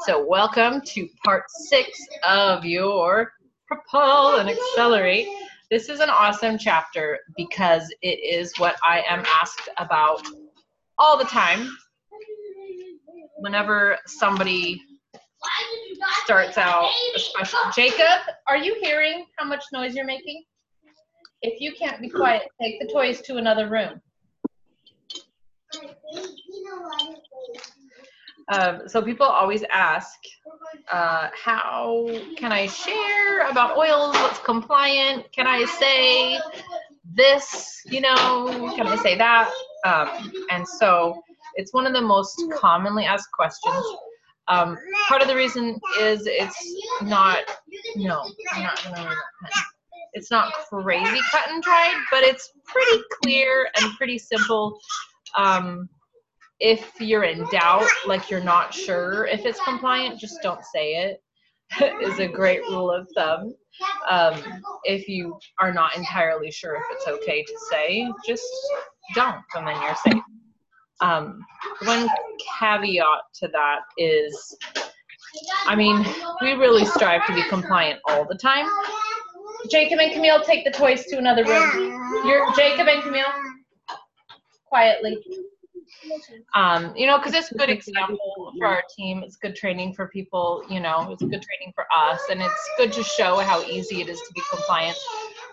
So, welcome to part six of your Propel and Accelerate. This is an awesome chapter because it is what I am asked about all the time. Whenever somebody starts out, especially Jacob, are you hearing how much noise you're making? If you can't be quiet, take the toys to another room. Um, so people always ask, uh, how can I share about oils? What's compliant? Can I say this? You know, can I say that? Um, and so it's one of the most commonly asked questions. Um, part of the reason is it's not, no, I'm not It's not crazy cut and dried, but it's pretty clear and pretty simple. Um, if you're in doubt, like you're not sure if it's compliant, just don't say it. is a great rule of thumb. Um, if you are not entirely sure if it's okay to say, just don't, and then you're safe. Um, one caveat to that is, I mean, we really strive to be compliant all the time. Jacob and Camille, take the toys to another room. You're Jacob and Camille, quietly. Um, you know, because it's a good example for our team. It's good training for people. You know, it's good training for us, and it's good to show how easy it is to be compliant.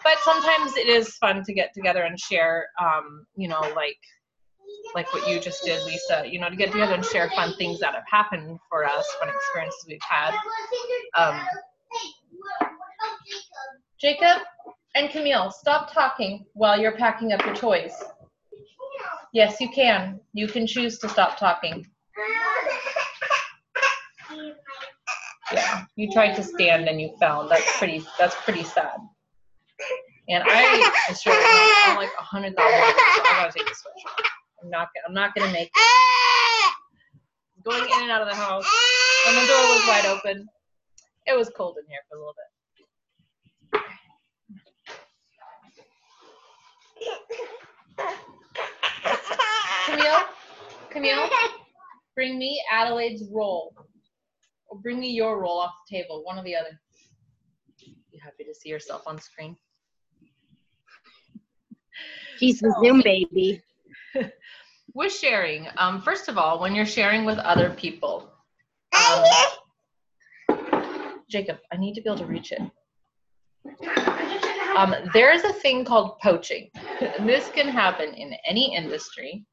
But sometimes it is fun to get together and share. Um, you know, like like what you just did, Lisa. You know, to get together and share fun things that have happened for us, fun experiences we've had. Um, Jacob and Camille, stop talking while you're packing up your toys. Yes, you can. You can choose to stop talking. Yeah, you tried to stand and you fell. That's pretty. That's pretty sad. And I sure I'm like a hundred thousand. I gotta take the switch. I'm not. I'm not gonna make. It. Going in and out of the house, and the door was wide open. It was cold in here for a little bit. Camille, Camille, bring me Adelaide's roll. Or bring me your roll off the table, one or the other. You happy to see yourself on screen? She's the Zoom baby. with sharing, um, first of all, when you're sharing with other people, um, Jacob, I need to be able to reach it. Um, there is a thing called poaching. this can happen in any industry.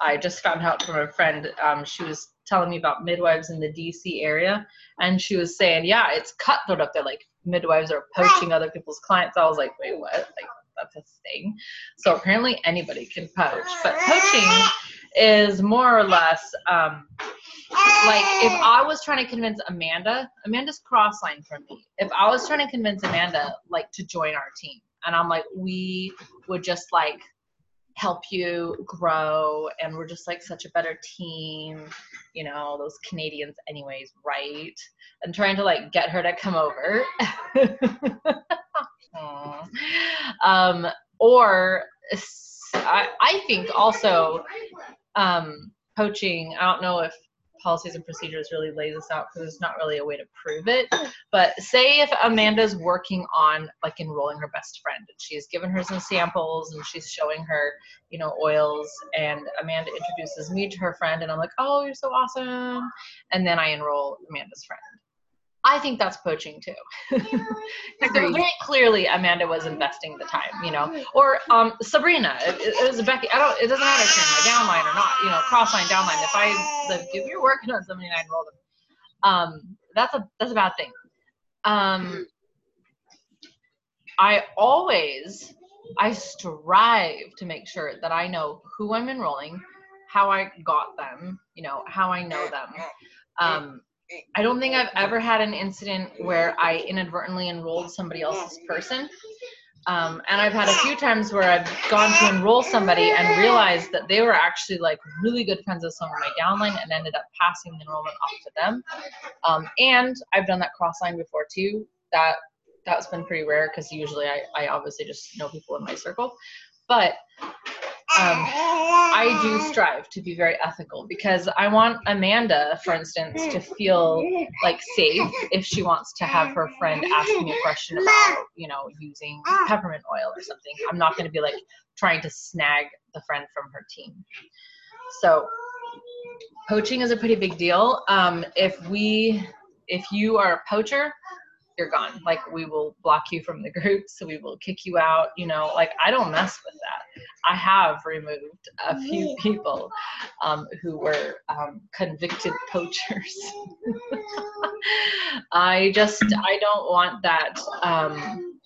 I just found out from a friend. Um, she was telling me about midwives in the DC area, and she was saying, "Yeah, it's cutthroat up there. Like midwives are poaching other people's clients." I was like, "Wait, what? Like that's a thing?" So apparently anybody can poach, but poaching is more or less um, like if I was trying to convince Amanda, Amanda's cross-line from me. If I was trying to convince Amanda like to join our team, and I'm like, we would just like help you grow and we're just like such a better team you know those canadians anyways right? And trying to like get her to come over. Um, or I, I think also um, poaching i don't know if policies and procedures really lays this out because there's not really a way to prove it. But say if Amanda's working on like enrolling her best friend and she's given her some samples and she's showing her, you know, oils and Amanda introduces me to her friend and I'm like, oh, you're so awesome. And then I enroll Amanda's friend. I think that's poaching too. Because very clearly Amanda was investing the time, you know. Or um, Sabrina, it, it, was Becky. I don't. It doesn't matter if you're in my downline or not. You know, cross line, downline. If I if you're working on somebody and I enroll them, um, that's a that's a bad thing. Um, I always I strive to make sure that I know who I'm enrolling, how I got them, you know, how I know them. Um, I don't think I've ever had an incident where I inadvertently enrolled somebody else's person. Um, and I've had a few times where I've gone to enroll somebody and realized that they were actually like really good friends with some of my downline and ended up passing the enrollment off to them. Um, and I've done that cross line before too. That that's been pretty rare because usually I, I obviously just know people in my circle. But um, I do strive to be very ethical because I want Amanda, for instance, to feel like safe if she wants to have her friend ask me a question about, you know, using peppermint oil or something. I'm not going to be like trying to snag the friend from her team. So, poaching is a pretty big deal. Um, if we, if you are a poacher, you're gone. Like we will block you from the group, so we will kick you out. You know, like I don't mess with that. I have removed a few people um, who were um, convicted poachers. I just I don't want that. Um,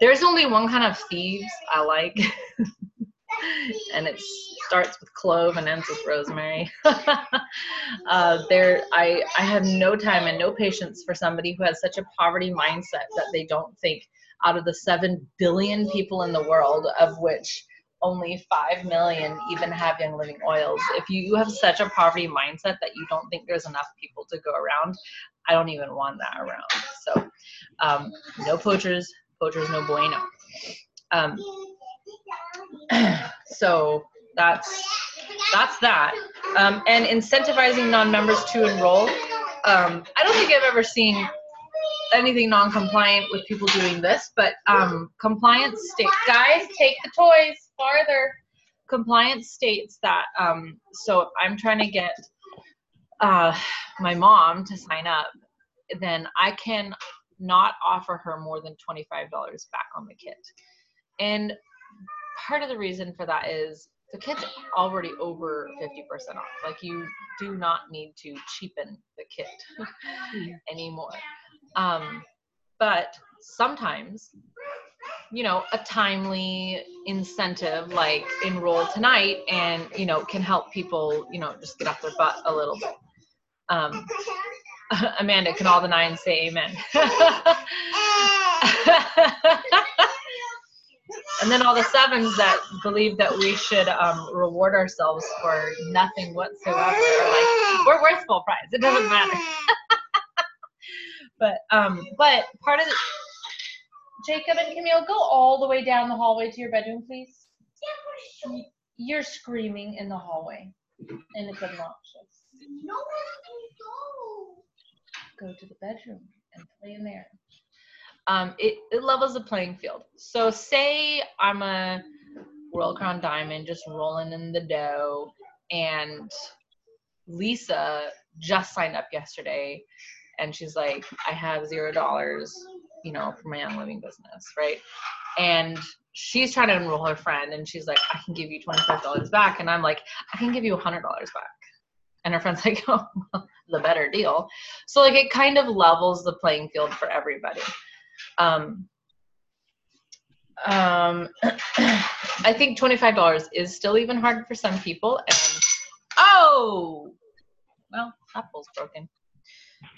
there's only one kind of thieves I like, and it starts with clove and ends with rosemary. uh, there, I I have no time and no patience for somebody who has such a poverty mindset that they don't think out of the seven billion people in the world, of which only 5 million even have young living oils. If you have such a poverty mindset that you don't think there's enough people to go around, I don't even want that around. So, um, no poachers, poachers no bueno. Um, so that's that's that. Um, and incentivizing non-members to enroll. Um, I don't think I've ever seen anything non-compliant with people doing this, but um, compliance state guys take the toys farther. Compliance states that um, so I'm trying to get uh, my mom to sign up, then I can not offer her more than $25 back on the kit. And part of the reason for that is the kit's already over 50% off. Like you do not need to cheapen the kit anymore. Um, but sometimes, you know, a timely incentive like enroll tonight and, you know, can help people, you know, just get off their butt a little bit. Um, Amanda, can all the nine say amen? And then all the sevens that believe that we should um, reward ourselves for nothing whatsoever like we're worth full price. It doesn't matter. But um but part of the jacob and camille go all the way down the hallway to your bedroom please. Yeah, for sure. you're screaming in the hallway and it's obnoxious Nowhere you can go. go to the bedroom and play in there um, it, it levels the playing field. So say I'm a Royal Crown Diamond just rolling in the dough and Lisa just signed up yesterday and she's like, I have zero dollars, you know, for my young living business, right? And she's trying to enroll her friend and she's like, I can give you $25 back. And I'm like, I can give you $100 back. And her friend's like, oh, the better deal. So like it kind of levels the playing field for everybody. Um, um, I think $25 is still even hard for some people. And oh, well, that pole's broken.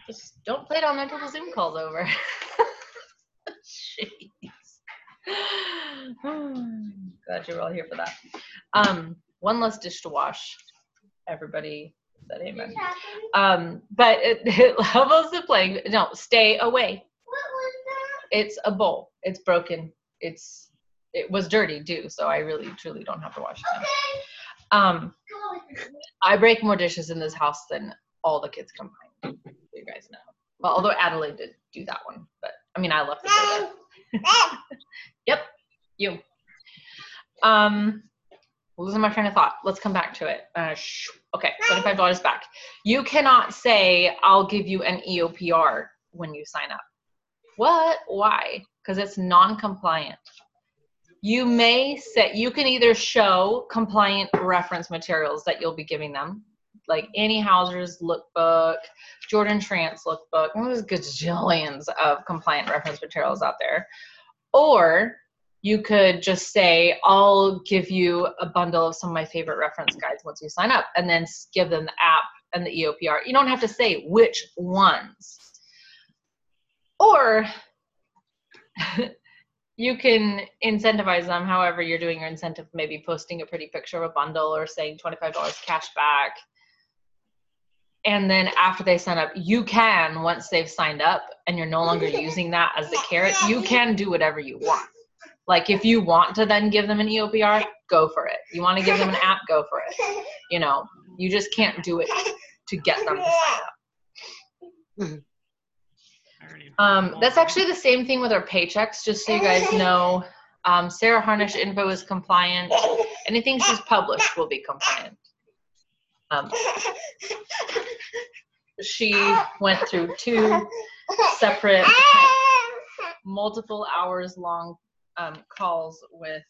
Just don't play it on until the Zoom call's over. Jeez. Glad you're all here for that. Um, one less dish to wash. Everybody said amen. Um, but it, it levels the playing. No, stay away it's a bowl. It's broken. It's it was dirty too, so I really truly don't have to wash it. Um, I break more dishes in this house than all the kids combined. You guys know. Well, although Adelaide did do that one, but I mean, I left it there. yep, you. Um, losing my train of thought. Let's come back to it. Uh, okay, twenty-five dollars back. You cannot say I'll give you an EOPR when you sign up. What? Why? Because it's non-compliant. You may say you can either show compliant reference materials that you'll be giving them, like Annie Hauser's lookbook, Jordan Schrandt's lookbook. There's gajillions of compliant reference materials out there. Or you could just say, I'll give you a bundle of some of my favorite reference guides once you sign up, and then give them the app and the EOPR. You don't have to say which ones or you can incentivize them however you're doing your incentive, maybe posting a pretty picture of a bundle or saying $25 cash back. And then after they sign up, you can, once they've signed up and you're no longer using that as the carrot, you can do whatever you want. Like if you want to then give them an EOPR, go for it. You want to give them an app, go for it. You know, you just can't do it to get them to sign up. Mm-hmm. Um, that's actually the same thing with our paychecks, just so you guys know. Um, Sarah Harnish info is compliant. Anything she's published will be compliant. Um, she went through two separate, multiple hours long um, calls with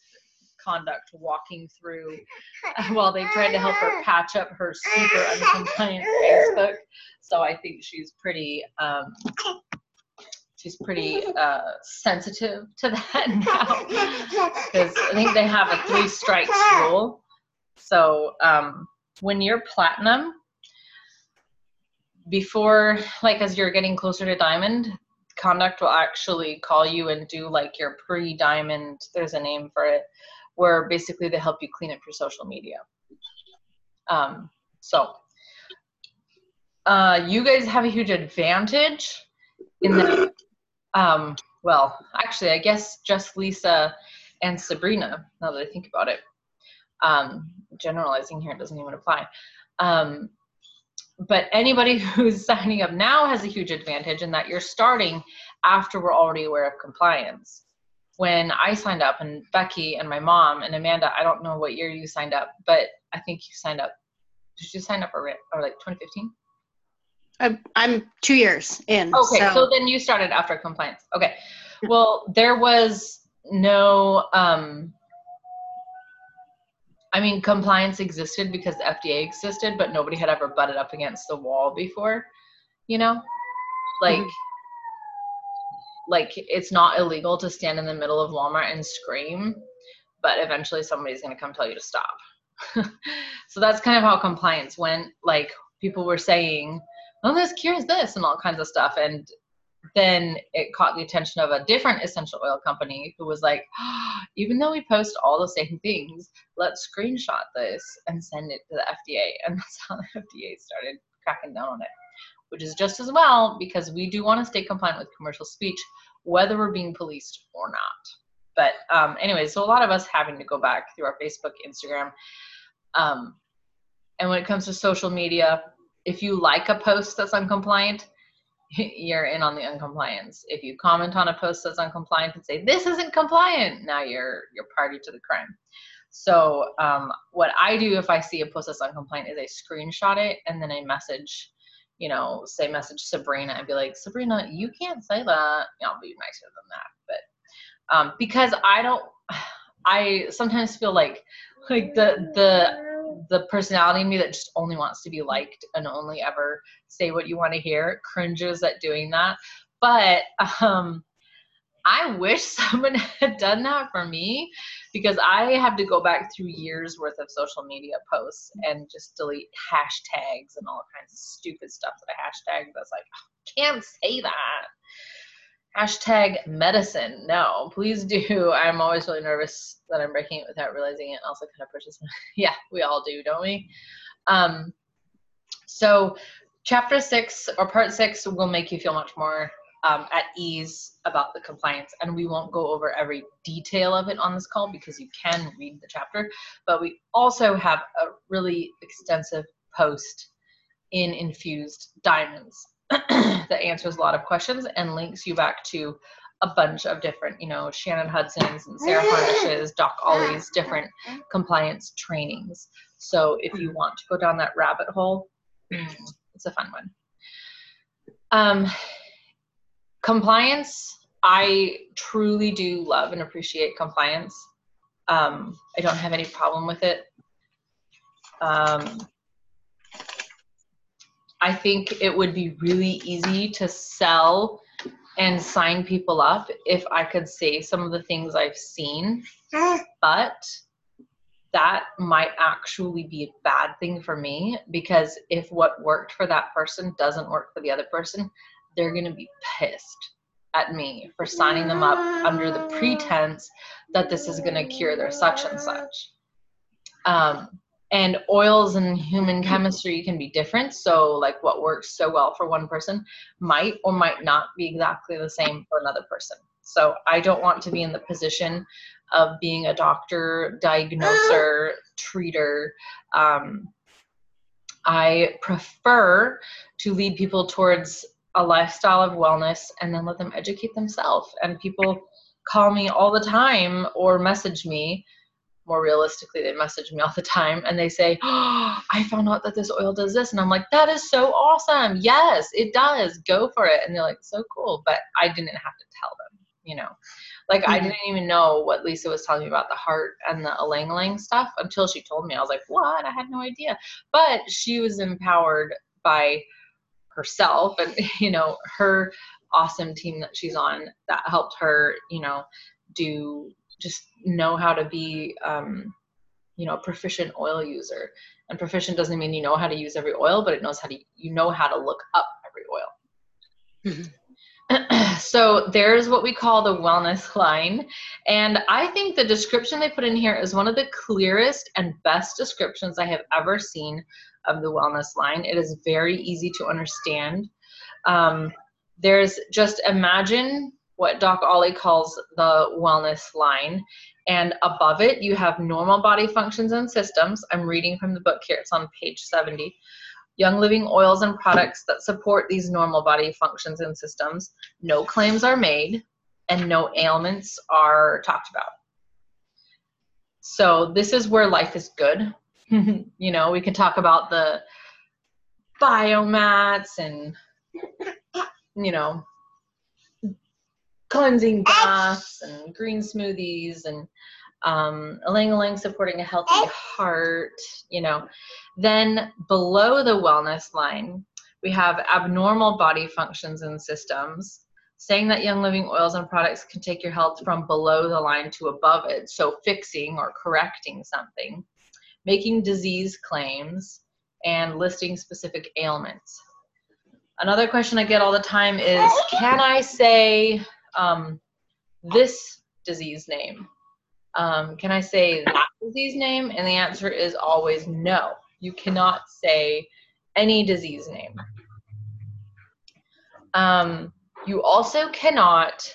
conduct walking through while they tried to help her patch up her super uncompliant Facebook. So I think she's pretty um, she's pretty uh, sensitive to that now because I think they have a three strikes rule. So um, when you're platinum, before like as you're getting closer to diamond, conduct will actually call you and do like your pre-diamond. There's a name for it, where basically they help you clean up your social media. Um, so uh, you guys have a huge advantage in that um, well, actually, I guess just Lisa and Sabrina, now that I think about it. Um, generalizing here doesn't even apply. Um, but anybody who's signing up now has a huge advantage in that you're starting after we're already aware of compliance. When I signed up, and Becky and my mom and Amanda, I don't know what year you signed up, but I think you signed up. Did you sign up or, or like 2015? I'm, I'm two years in. Okay, so. so then you started after compliance. Okay, well, there was no. Um, I mean, compliance existed because the FDA existed, but nobody had ever butted up against the wall before. You know, like. Mhm. Like it's not illegal to stand in the middle of Walmart and scream, but eventually somebody's going to come tell you to stop. so that's kind of how compliance went. Like people were saying, oh, this cures this and all kinds of stuff. And then it caught the attention of a different essential oil company who was like, "Ah, even though we post all the same things, let's screenshot this and send it to the FDA. And that's how the FDA started cracking down on it, which is just as well because we do want to stay compliant with commercial speech, whether we're being policed or not. But um, anyway, so a lot of us having to go back through our Facebook, Instagram. Um, and when it comes to social media, if you like a post that's uncompliant, you're in on the uncompliance. If you comment on a post that's uncompliant and say this isn't compliant, now you're you're party to the crime. So um, what I do if I see a post that's uncompliant is I screenshot it and then I message, you know, say message Sabrina and be like, Sabrina, you can't say that. I'll be nicer than that, but um, because I don't, I sometimes feel like like the the the personality in me that just only wants to be liked and only ever say what you want to hear cringes at doing that. But um i wish someone had done that for me because i have to go back through years worth of social media posts and just delete hashtags and all kinds of stupid stuff that i hashtag that's like can't say that hashtag medicine. No please do. I'm always really nervous that i'm breaking it without realizing it also kind of pushes yeah we all do don't we? Um so chapter six or part six will make you feel much more um, at ease about the compliance. And we won't go over every detail of it on this call because you can read the chapter but we also have a really extensive post in infused diamonds that answers a lot of questions and links you back to a bunch of different, you know, Shannon Hudson's and Sarah Harnish's, Doc Ollie's different compliance trainings. So if you want to go down that rabbit hole, it's a fun one. Um, compliance, I truly do love and appreciate compliance. Um, I don't have any problem with it. Um, I think it would be really easy to sell and sign people up if I could say some of the things I've seen, but that might actually be a bad thing for me because if what worked for that person doesn't work for the other person, they're going to be pissed at me for signing them up under the pretense that this is going to cure their such and such. Um, and oils and human chemistry can be different. So like what works so well for one person might or might not be exactly the same for another person. So i don't want to be in the position of being a doctor diagnoser treater. Um, i prefer to lead people towards a lifestyle of wellness and then let them educate themselves. And people call me all the time or message me more realistically, they message me all the time and they say, oh, I found out that this oil does this. And I'm like, that is so awesome. Yes, it does. Go for it. And they're like, so cool. But I didn't have to tell them, you know. Like mm-hmm. I didn't even know what Lisa was telling me about the heart and the ylang ylang stuff until she told me. I was like, what? I had no idea. But she was empowered by herself and, you know, her awesome team that she's on that helped her, you know, do just know how to be um, you know a proficient oil user. And proficient doesn't mean you know how to use every oil but it knows how to you know how to look up every oil. Mm-hmm. so there's what we call the wellness line. And i think the description they put in here is one of the clearest and best descriptions i have ever seen of the wellness line. It is very easy to understand. Um, there's just imagine what Doc Ollie calls the wellness line. And above it, you have normal body functions and systems. I'm reading from the book here, it's on page 70. Young living oils and products that support these normal body functions and systems. No claims are made and no ailments are talked about. So, this is where life is good. you know, we can talk about the biomats and, you know, cleansing baths and green smoothies and um, ylang ylang supporting a healthy heart, you know. Then below the wellness line, we have abnormal body functions and systems, saying that Young Living oils and products can take your health from below the line to above it, so fixing or correcting something, making disease claims, and listing specific ailments. Another question I get all the time is Can I say um, this disease name? Um, can I say that disease name? And the answer is always no. You cannot say any disease name. Um, you also cannot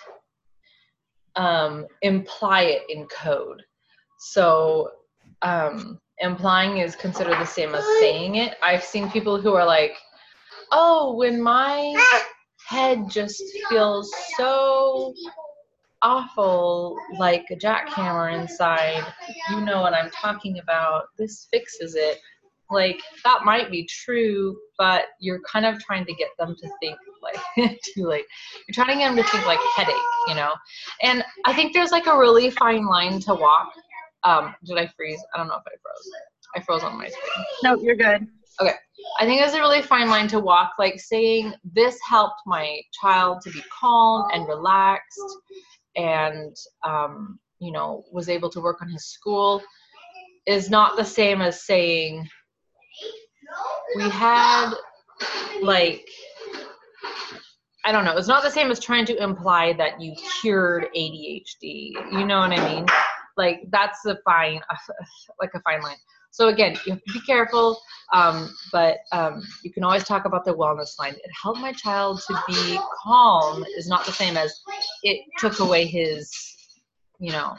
um, imply it in code. So um, implying is considered the same as saying it. I've seen people who are like, oh, when my head just feels so awful like a jackhammer inside. You know what I'm talking about. This fixes it. Like that might be true, but you're kind of trying to get them to think like too late. you're trying to get them to think like headache, you know. And I think there's like a really fine line to walk. Um, did I freeze? I don't know if I froze. I froze on my screen. No, you're good. Okay. I think it's a really fine line to walk, like saying this helped my child to be calm and relaxed and, um, you know, was able to work on his school is not the same as saying we had like I don't know. It's not the same as trying to imply that you cured ADHD. You know what I mean? Like that's a fine, like a fine line. So again, you have to be careful, um, but um, you can always talk about the wellness line. It helped my child to be calm is not the same as it took away his, you know,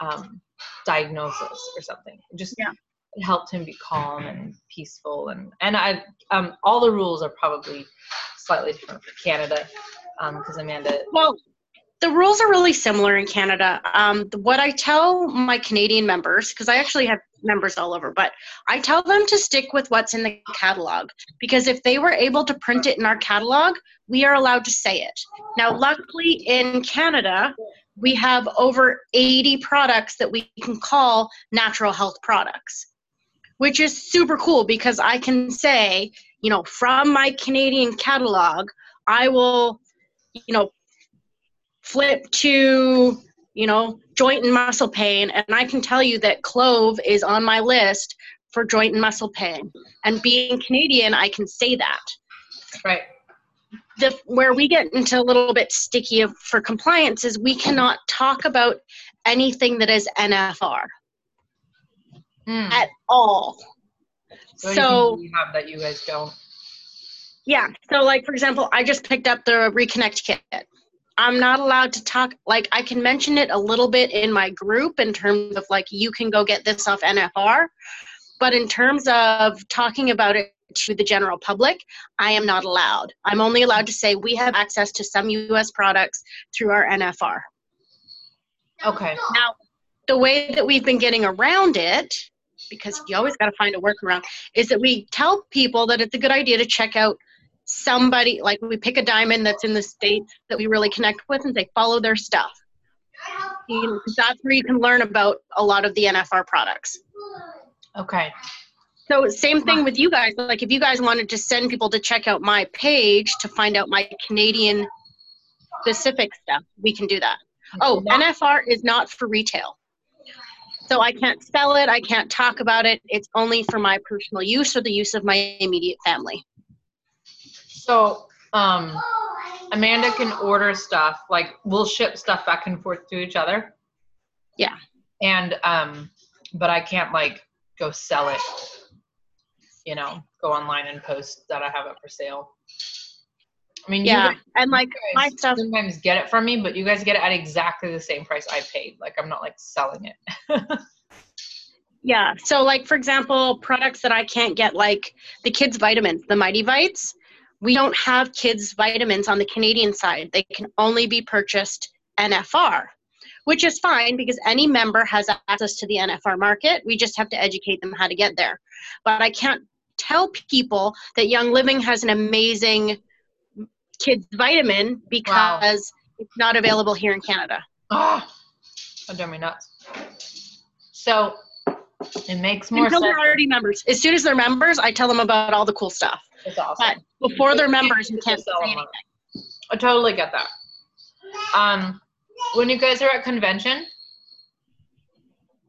um, diagnosis or something. It just yeah. it helped him be calm and peaceful, and and I um, all the rules are probably slightly different for Canada because um, Amanda. Well, the rules are really similar in Canada. Um, what I tell my Canadian members, because I actually have members all over, but I tell them to stick with what's in the catalog because if they were able to print it in our catalog, we are allowed to say it. Now, luckily in Canada, we have over 80 products that we can call natural health products, which is super cool because I can say, you know, from my Canadian catalog, I will, you know, flip to you know joint and muscle pain and i can tell you that clove is on my list for joint and muscle pain and being canadian i can say that right the where we get into a little bit sticky for compliance is we cannot talk about anything that is nfr Mm. at all. You So we have that you guys don't. Yeah. So, like, for example, I just picked up the Reconnect kit. I'm not allowed to talk, like, I can mention it a little bit in my group in terms of, like, you can go get this off NFR. But in terms of talking about it to the general public, I am not allowed. I'm only allowed to say we have access to some US products through our NFR. Okay. Now, the way that we've been getting around it, because you always got to find a workaround, is that we tell people that it's a good idea to check out somebody, like we pick a diamond that's in the state that we really connect with and say, follow their stuff. You know, 'cause that's where you can learn about a lot of the NFR products. Okay. So same thing with you guys. Like if you guys wanted to send people to check out my page to find out my Canadian specific stuff, we can do that. Oh, NFR is not for retail. So I can't sell it, I can't talk about it. It's only for my personal use or the use of my immediate family. So, um, Amanda can order stuff, like we'll ship stuff back and forth to each other. Yeah. And, um, but I can't like go sell it, you know, go online and post that I have it for sale. I mean, Yeah. you And like my stuff sometimes get it from me, but you guys get it at exactly the same price I paid. Like I'm not like selling it. Yeah. So, like for example, products that I can't get, like the kids' vitamins, the Mighty Vites. We don't have kids' vitamins on the Canadian side. They can only be purchased NFR, which is fine because any member has access to the NFR market. We just have to educate them how to get there. But I can't tell people that Young Living has an amazing kids' vitamin because it's not available here in Canada. Ah, that drove me nuts. So it makes more Until sense. they're already members. As soon as they're members, I tell them about all the cool stuff. It's awesome. But before they're members, you can't sell anything. I totally get that. Um, when you guys are at convention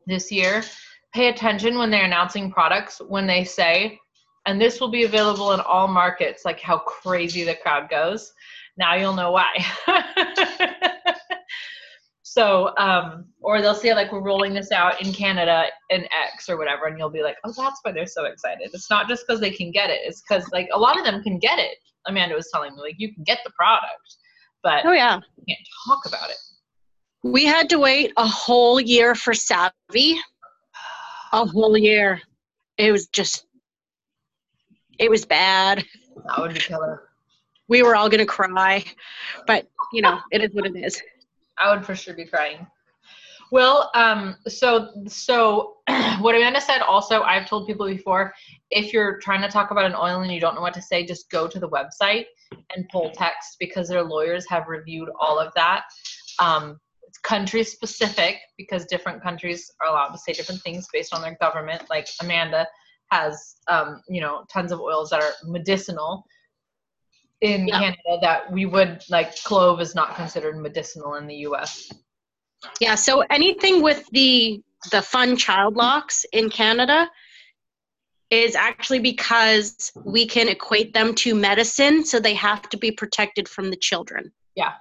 this year, pay attention when they're announcing products when they say, and this will be available in all markets, like how crazy the crowd goes. Now you'll know why. so, um, or they'll say like we're rolling this out in Canada in X or whatever, and you'll be like, oh, that's why they're so excited. It's not just because they can get it; it's because like a lot of them can get it. Amanda was telling me like you can get the product, but Oh yeah. you can't talk about it. We had to wait a whole year for Savvy. A whole year. It was just it was bad. That would be killer. We were all gonna cry. But you know, it is what it is. I would for sure be crying. Well, um, so so what Amanda said also, I've told people before, if you're trying to talk about an oil and you don't know what to say, just go to the website and pull text because their lawyers have reviewed all of that. Um, it's country specific because different countries are allowed to say different things based on their government. Like Amanda has, um, you know, tons of oils that are medicinal in Yeah. Canada that we would like clove is not considered medicinal in the US. Yeah, so anything with the the fun child locks in Canada is actually because we can equate them to medicine, so they have to be protected from the children. Yeah.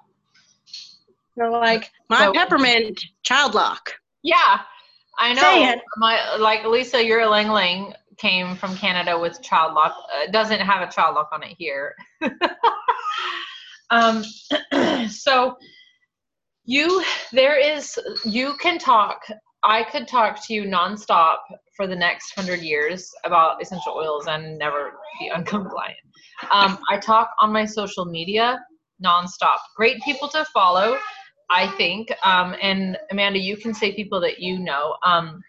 So like my So- peppermint child lock. Yeah, I know. My like Lisa, your ylang ylang came from Canada with child lock. Uh, doesn't have a child lock on it here. um, so you there is you can talk. I could talk to you nonstop for the next hundred years about essential oils and never be uncompliant. Um, I talk on my social media nonstop. Great people to follow. I think. Um, and Amanda, you can say people that you know. Um,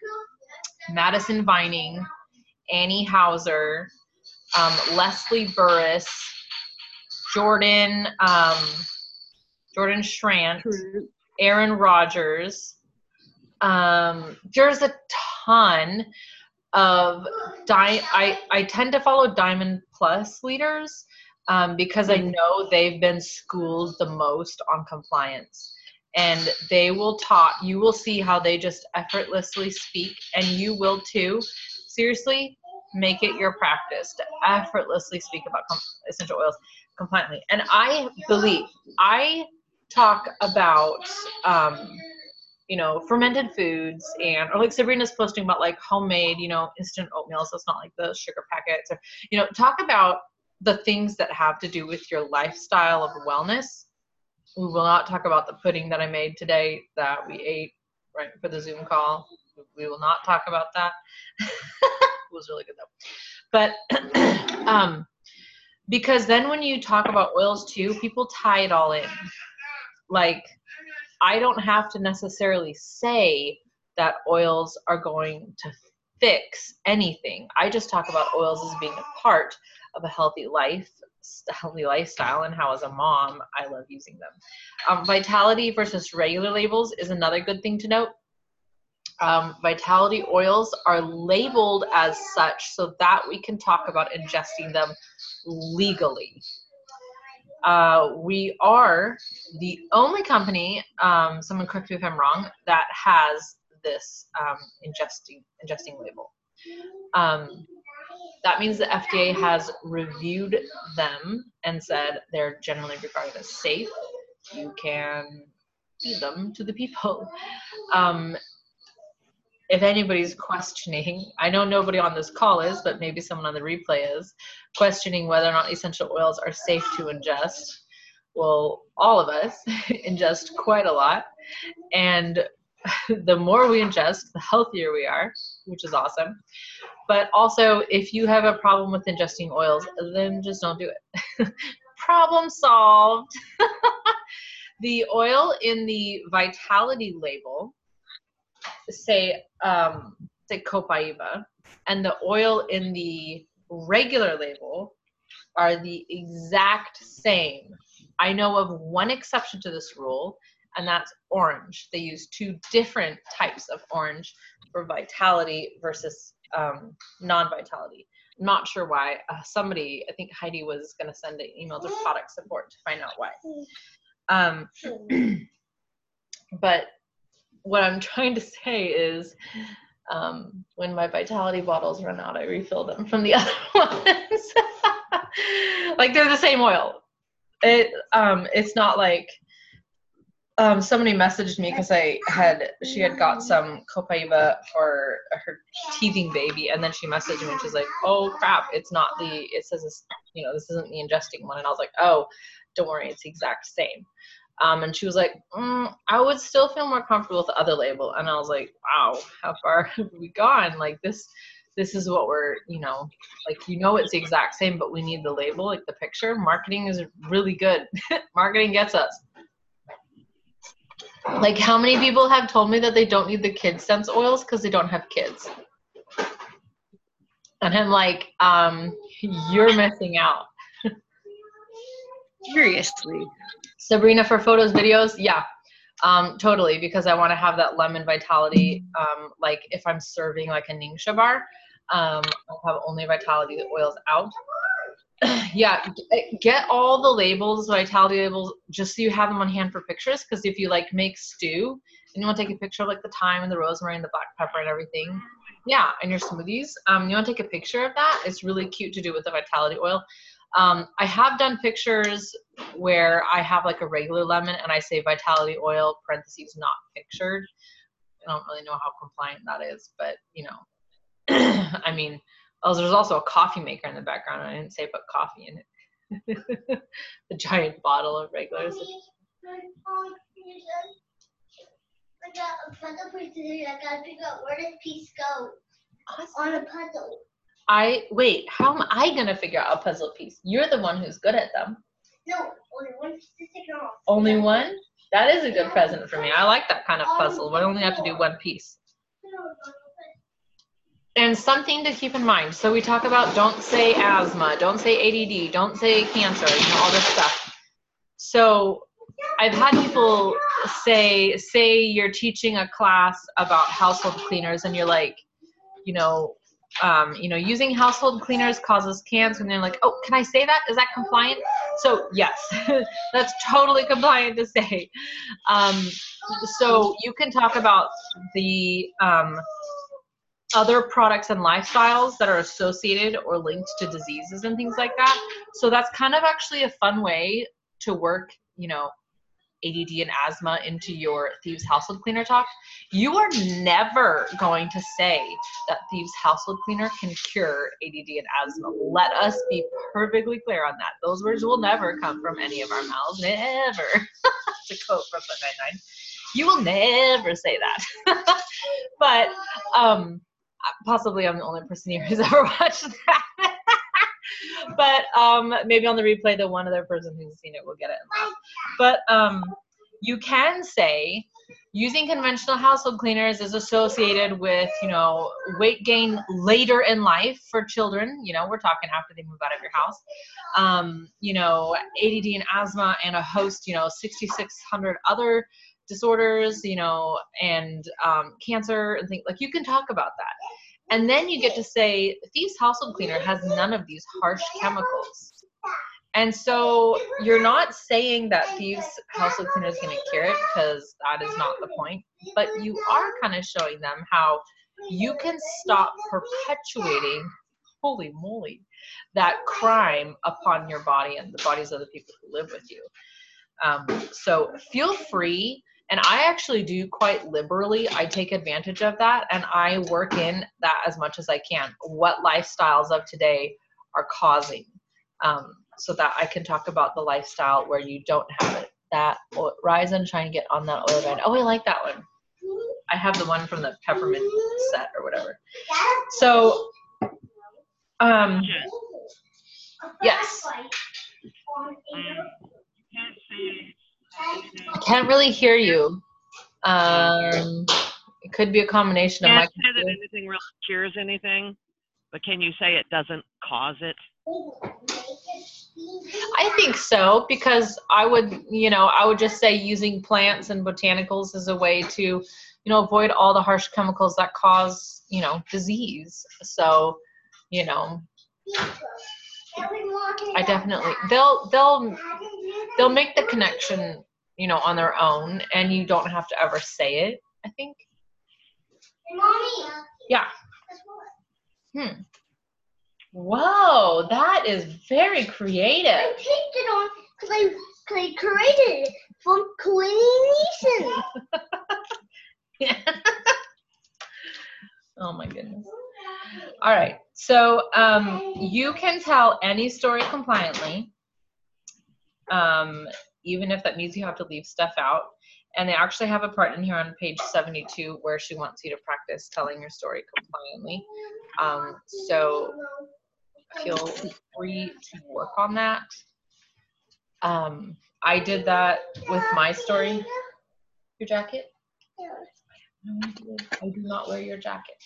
Madison Vining, Annie Hauser, um, Leslie Burris, Jordan, um, Jordan Schrandt, Aaron Rogers. Um, there's a ton of di- I, I tend to follow Diamond Plus leaders um, because I Mhm. know they've been schooled the most on compliance. And they will talk, you will see how they just effortlessly speak, and you will too. Seriously, make it your practice to effortlessly speak about com- essential oils compliantly. And I believe, I talk about um, you know, fermented foods and or like Sabrina's posting about like homemade, you know, instant oatmeal, so it's not like the sugar packets or you know, talk about the things that have to do with your lifestyle of wellness. We will not talk about the pudding that I made today that we ate right for the Zoom call. We will not talk about that. it was really good though. But um because then when you talk about oils too, people tie it all in. Like I don't have to necessarily say that oils are going to fix anything. I just talk about oils as being a part of a healthy life, healthy lifestyle, and how as a mom I love using them. Um, vitality versus regular labels is another good thing to note. Um, vitality oils are labeled as such so that we can talk about ingesting them legally. Uh, we are the only company, um, someone correct me if I'm wrong, that has this um, ingesting ingesting label. Um, that means the FDA has reviewed them and said they're generally regarded as safe. You can feed them to the people. Um, if anybody's questioning, I know nobody on this call is, but maybe someone on the replay is, questioning whether or not essential oils are safe to ingest. Well, all of us ingest quite a lot. And the more we ingest, the healthier we are, which is awesome. But also, if you have a problem with ingesting oils, then just don't do it. problem solved. the oil in the vitality label say um, say copaiba, and the oil in the regular label are the exact same. I know of one exception to this rule, and that's orange. They use two different types of orange for vitality versus um, non-vitality. Not sure why. Uh, somebody, I think Heidi was going to send an email to product support to find out why. Um, but what I'm trying to say is um, when my vitality bottles run out, I refill them from the other ones. like they're the same oil. It um, it's not like um, somebody messaged me because I had she had got some copaiba for her teething baby, and then she messaged me and she's like, "Oh crap, it's not the it says this, you know this isn't the ingesting one," and I was like, "Oh, don't worry, it's the exact same." Um, and she was like, mm, I would still feel more comfortable with the other label. And I was like, wow, how far have we gone? Like this, this is what we're, you know, like, you know, it's the exact same, but we need the label, like the picture. Marketing is really good. Marketing gets us. Like how many people have told me that they don't need the KidScents oils because they don't have kids? And I'm like, um, you're missing out. Seriously. Sabrina for photos, videos, yeah, um, totally. Because I want to have that lemon vitality. Um, like if I'm serving like a Ningxia bar, um, I'll have only vitality oils out. yeah, get all the labels, vitality labels, just so you have them on hand for pictures. Because if you like make stew and you want to take a picture of like the thyme and the rosemary and the black pepper and everything, yeah, and your smoothies, um, you want to take a picture of that. It's really cute to do with the vitality oil. Um, I have done pictures where I have like a regular lemon and I say vitality oil, parentheses, not pictured. I don't really know how compliant that is, but you know, I mean, oh, there's also a coffee maker in the background. I didn't say put coffee in it. the giant bottle of regulars. I got a puzzle piece today. I gotta figure out where this piece goes on a puzzle. I wait. How am I gonna figure out a puzzle piece? You're the one who's good at them. No, only one piece is taken off. Only one? That is a good present for me. I like that kind of um, puzzle. We only have to do one piece. And something to keep in mind. So we talk about don't say asthma, don't say ADD, don't say cancer, you know, all this stuff. So I've had people say, say you're teaching a class about household cleaners and you're like, you know, um, you know, using household cleaners causes cancer, and they're like, oh, can I say that? Is that compliant? So yes, that's totally compliant to say. Um, so you can talk about the um, other products and lifestyles that are associated or linked to diseases and things like that. So that's kind of actually a fun way to work, you know, ADD and asthma into your Thieves Household Cleaner talk, you are never going to say that Thieves Household Cleaner can cure ADD and asthma. Let us be perfectly clear on that. Those words will never come from any of our mouths. Never. to quote Brooklyn Nine-Nine. You will never say that. but um, possibly I'm the only person here who's ever watched that. But um, maybe on the replay, the one other person who's seen it will get it. But um, you can say using conventional household cleaners is associated with you know weight gain later in life for children. You know we're talking after they move out of your house. Um, you know add and asthma and a host you know 6600 other disorders you know and um, cancer and things. Like you can talk about that and then you get to say, Thieves Household Cleaner has none of these harsh chemicals. And so you're not saying that Thieves Household Cleaner is going to cure it because that is not the point. But you are kind of showing them how you can stop perpetuating, holy moly, that crime upon your body and the bodies of the people who live with you. Um, so feel free and I actually do quite liberally. I take advantage of that and I work in that as much as I can. What lifestyles of today are causing, um, so that I can talk about the lifestyle where you don't have it. That rise and shine, get on that oil bed. Oh, I like that one. I have the one from the peppermint set or whatever. So, um, yes. I can't really hear you. Um, it could be a combination of Can't say that anything really cures anything, but can you say it doesn't cause it? I think so because I would, you know, I would just say using plants and botanicals as a way to, you know, avoid all the harsh chemicals that cause, you know, disease. So, you know, I definitely they'll they'll they'll make the connection, you know, on their own, and you don't have to ever say it. I think. Mommy. Yeah. Hmm. Whoa, that is very creative. I creative. painted on because I, cause I created it from coordination. oh my goodness. All right. So um, you can tell any story compliantly, um, even if that means you have to leave stuff out. And they actually have a part in here on page 72 where she wants you to practice telling your story compliantly. Um, so feel free to work on that. Um, I did that with my story. Your jacket? I do not wear your jacket.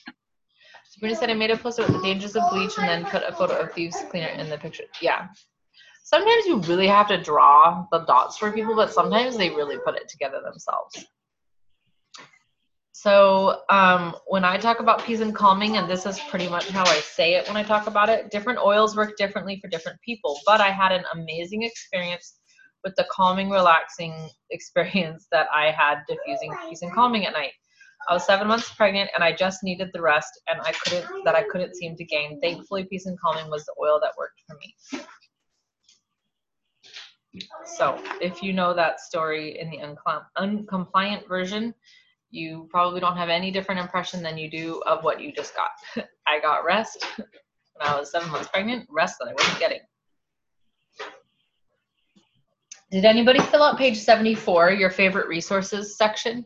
Sabrina said I made a poster with the dangers of bleach and then put a photo of thieves cleaner in the picture. Yeah. Sometimes you really have to draw the dots for people, but sometimes they really put it together themselves. So um, when I talk about peace and calming, and this is pretty much how I say it when I talk about it, different oils work differently for different people. But I had an amazing experience with the calming, relaxing experience that I had diffusing peace and calming at night. I was seven months pregnant and I just needed the rest and I couldn't that I couldn't seem to gain. Thankfully, peace and calming was the oil that worked for me. So if you know that story in the uncom- uncompliant version, you probably don't have any different impression than you do of what you just got. I got rest when I was seven months pregnant, rest that I wasn't getting. Did anybody fill out page 74, your favorite resources section?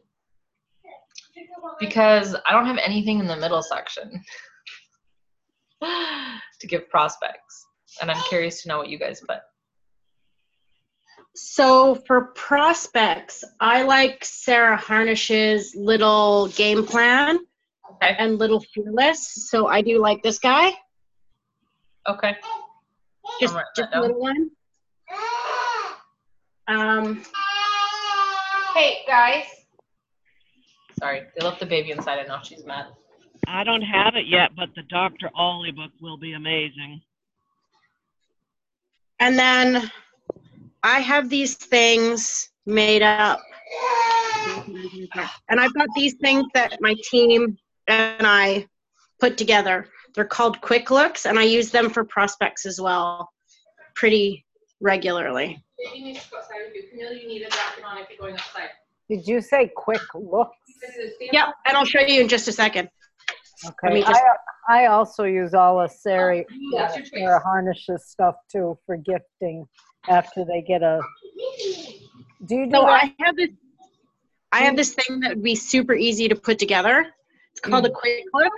because I don't have anything in the middle section to give prospects. And I'm curious to know what you guys put. So for prospects, I like Sarah Harnish's little game plan Okay. and little fearless. So I do like this guy, Okay. just, just a little one. Um, Hey, guys. Sorry, they left the baby inside and now she's mad. I don't have it yet, but the Dr. Ollie book will be amazing. and then I have these things made up. And I've got these things that my team and I put together. They're called quick looks, and I use them for prospects as well pretty regularly. Baby needs to go outside with you. Camille, you need a jacket on if you're going outside. Did you say quick looks? Yep, and I'll show you in just a second. Okay, me just- I, I also use all of Sarah, oh, That's your choice. Sarah Harnish's stuff too for gifting after they get a, do you do So that? I have this, I have this thing that would be super easy to put together. It's called a mm. quick look.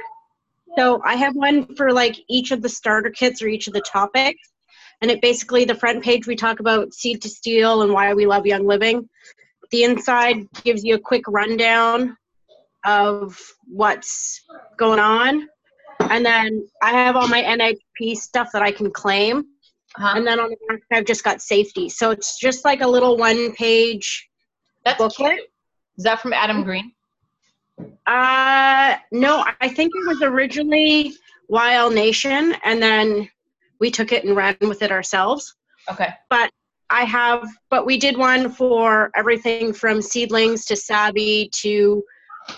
So I have one for like each of the starter kits or each of the topics. And it basically, the front page, we talk about seed to seal and why we love Young Living. The inside gives you a quick rundown of what's going on. And then I have all my NHP stuff that I can claim. Uh-huh. And then on the back, I've just got safety. So it's just like a little one page That's booklet. cute. Is that from Adam Green? Uh, no, I think it was originally Wild Nation, and then we took it and ran with it ourselves. Okay. But I have, but we did one for everything from seedlings to savvy to,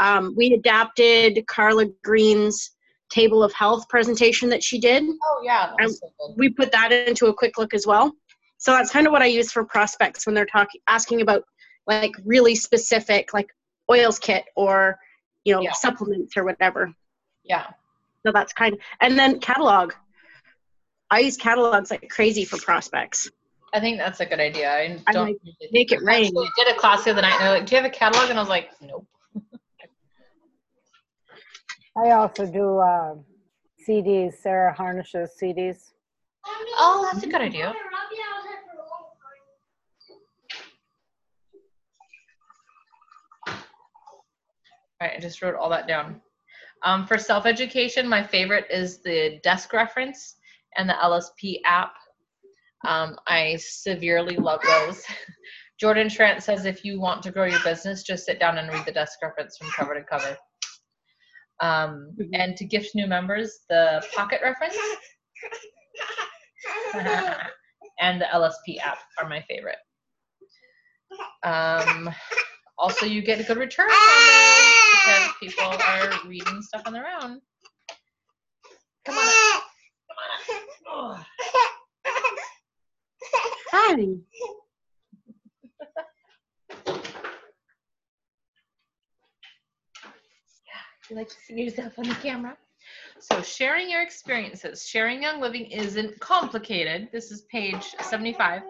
um, we adapted Carla Green's table of health presentation that she did. Oh yeah, so. We put that into a quick look as well. So that's kind of what I use for prospects when they're talking, asking about like really specific, like oils kit or, you know, Yeah. supplements or whatever. Yeah. So that's kind of, and then catalog. I use catalogs like crazy for prospects. I think that's a good idea. I I don't usually make it I rain. actually did a class the other night and they're like, Do you have a catalog? And I was like, Nope. I also do, uh, CDs, Sarah Harnish's CDs. Oh, that's a good idea. All right, I just wrote all that down. Um, for self education, my favorite is the desk reference and the LSP app. Um, I severely love those. Jordan Schrandt says if you want to grow your business, just sit down and read the desk reference from cover to cover. Um, Mhm. and to gift new members, the pocket reference and the LSP app are my favorite. Um, also, you get a good return on those because people are reading stuff on their own. Come on, up. come on. Up. Hi. You like to see yourself on the camera. So, sharing your experiences. Sharing Young Living isn't complicated. This is page 75.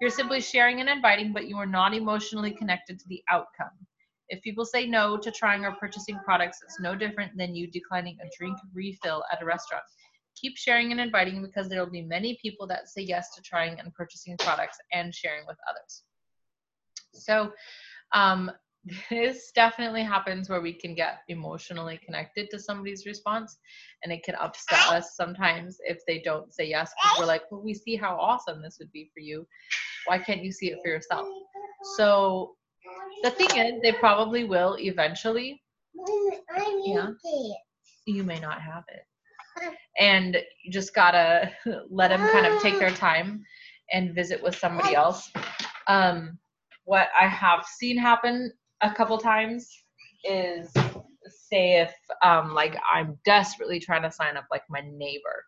You're simply sharing and inviting, but you are not emotionally connected to the outcome. If people say no to trying or purchasing products, it's no different than you declining a drink refill at a restaurant. Keep sharing and inviting because there will be many people that say yes to trying and purchasing products and sharing with others. So, um, this definitely happens where we can get emotionally connected to somebody's response and it can upset us sometimes if they don't say yes because we're like well we see how awesome this would be for you. Why can't you see it for yourself? So the thing is they probably will eventually. Yeah. you may not have it. And you just gotta let them kind of take their time and visit with somebody else. Um, what i have seen happen a couple times is say if um, like i'm desperately trying to sign up like my neighbor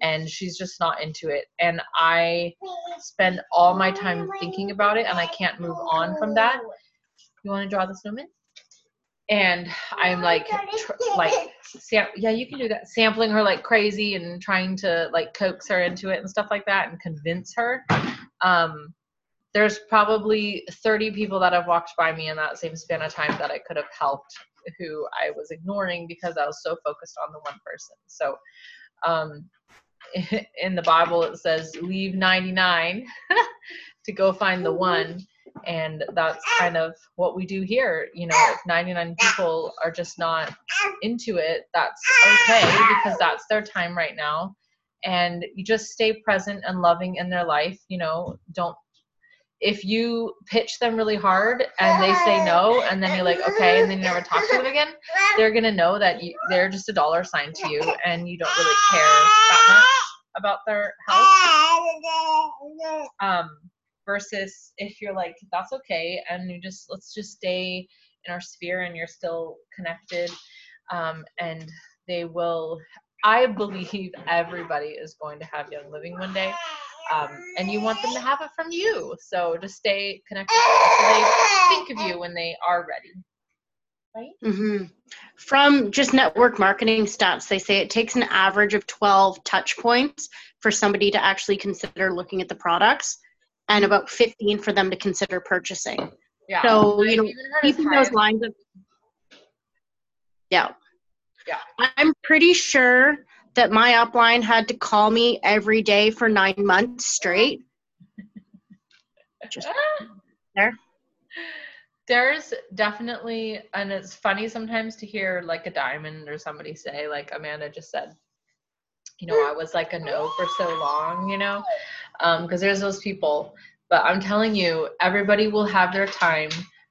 and she's just not into it and i spend all my time thinking about it and i can't move on from that. You want to draw the snowman? And i'm like tr- like sam- yeah you can do that sampling her like crazy and trying to like coax her into it and stuff like that and convince her. Um there's probably 30 people that have walked by me in that same span of time that i could have helped who i was ignoring because i was so focused on the one person. So um in the bible it says leave 99 to go find the one. And that's kind of what we do here. You know if 99 people are just not into it that's okay because that's their time right now. And you just stay present and loving in their life you know don't if you pitch them really hard and they say no and then you're like okay and then you never talk to them again they're gonna know that you, they're just a dollar sign to you and you don't really care that much about their health. Um, versus if you're like that's okay and you just let's just stay in our sphere and you're still connected um, and they will i believe everybody is going to have young living one day um, and you want them to have it from you. So just stay connected so they think of you when they are ready. Right? hmm From just network marketing stats, they say it takes an average of 12 touch points for somebody to actually consider looking at the products and about 15 for them to consider purchasing. Yeah. So, you know, even heard as keeping those lines of yeah Yeah. i'm pretty sure that my upline had to call me every day for nine months straight just there. There's definitely, and it's funny sometimes to hear like a diamond or somebody say, like Amanda just said, you know, I was like a no for so long, you know, um, because there's those people. But I'm telling you, everybody will have their time.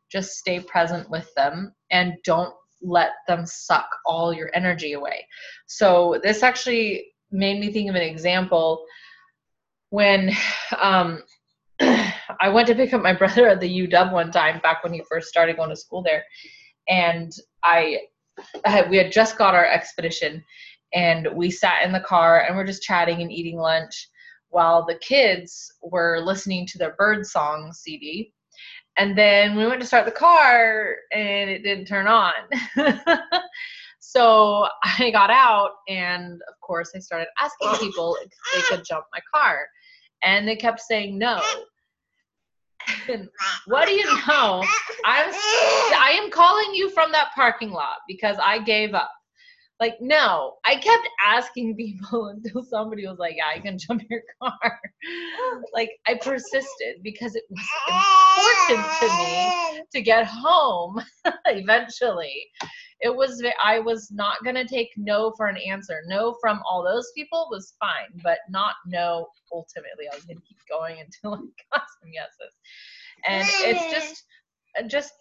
Just stay present with them and don't let them suck all your energy away. So this actually made me think of an example when um, I went to pick up my brother at the UW one time back when he first started going to school there, and I, I had, we had just got our expedition, and we sat in the car and we're just chatting and eating lunch while the kids were listening to their bird song CD. And then we went to start the car and it didn't turn on. so I got out and of course I started asking people if they could jump my car. And they kept saying no. And what do you know? I'm I am calling you from that parking lot because I gave up. Like, no, I kept asking people until somebody was like, Yeah, I can jump your car. like, I persisted because it was important to me to get home eventually. It was, I was not going to take no for an answer. No from all those people was fine, but not no ultimately. I was going to keep going until I got some yeses. And it's just, uh, just,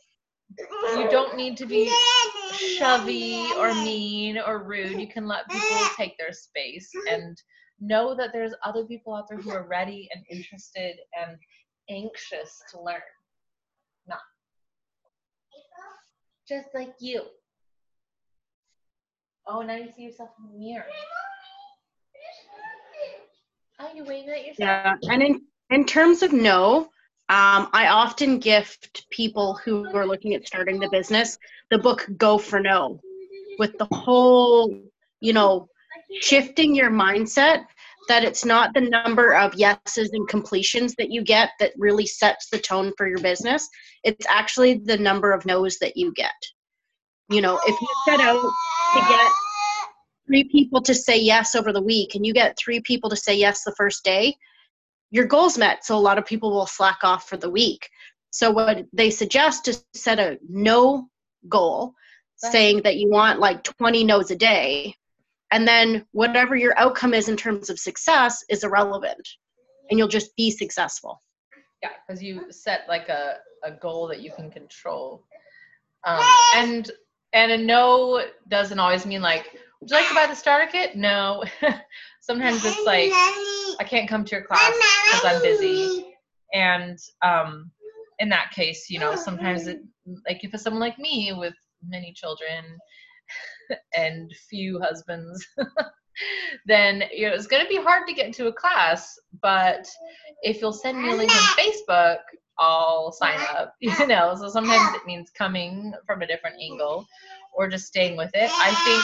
you don't need to be shovey or mean or rude. You can let people take their space and know that there's other people out there who are ready and interested and anxious to learn. Not just like you. Oh, now you see yourself in the mirror. Oh, you waving at yourself? Yeah, and in in terms of no, um, I often gift people who are looking at starting the business the book Go for No, with the whole, you know, shifting your mindset that it's not the number of yeses and completions that you get that really sets the tone for your business. It's actually the number of no's that you get. You know, if you set out to get three people to say yes over the week and you get three people to say yes the first day, your goal's met. So a lot of people will slack off for the week. So what they suggest is set a no goal, Right. saying that you want like 20 no's a day. And then whatever your outcome is in terms of success is irrelevant. And you'll just be successful. Yeah, because you set like a, a goal that you can control. Um, and and a no doesn't always mean like, would you like to buy the starter kit? No. Sometimes it's like, I can't come to your class because I'm busy. And um, in that case, you know, sometimes it, like if it's someone like me with many children and few husbands, then you know it's going to be hard to get into a class. But if you'll send me a link on Facebook, I'll sign up. You know, so sometimes it means coming from a different angle or just staying with it. I think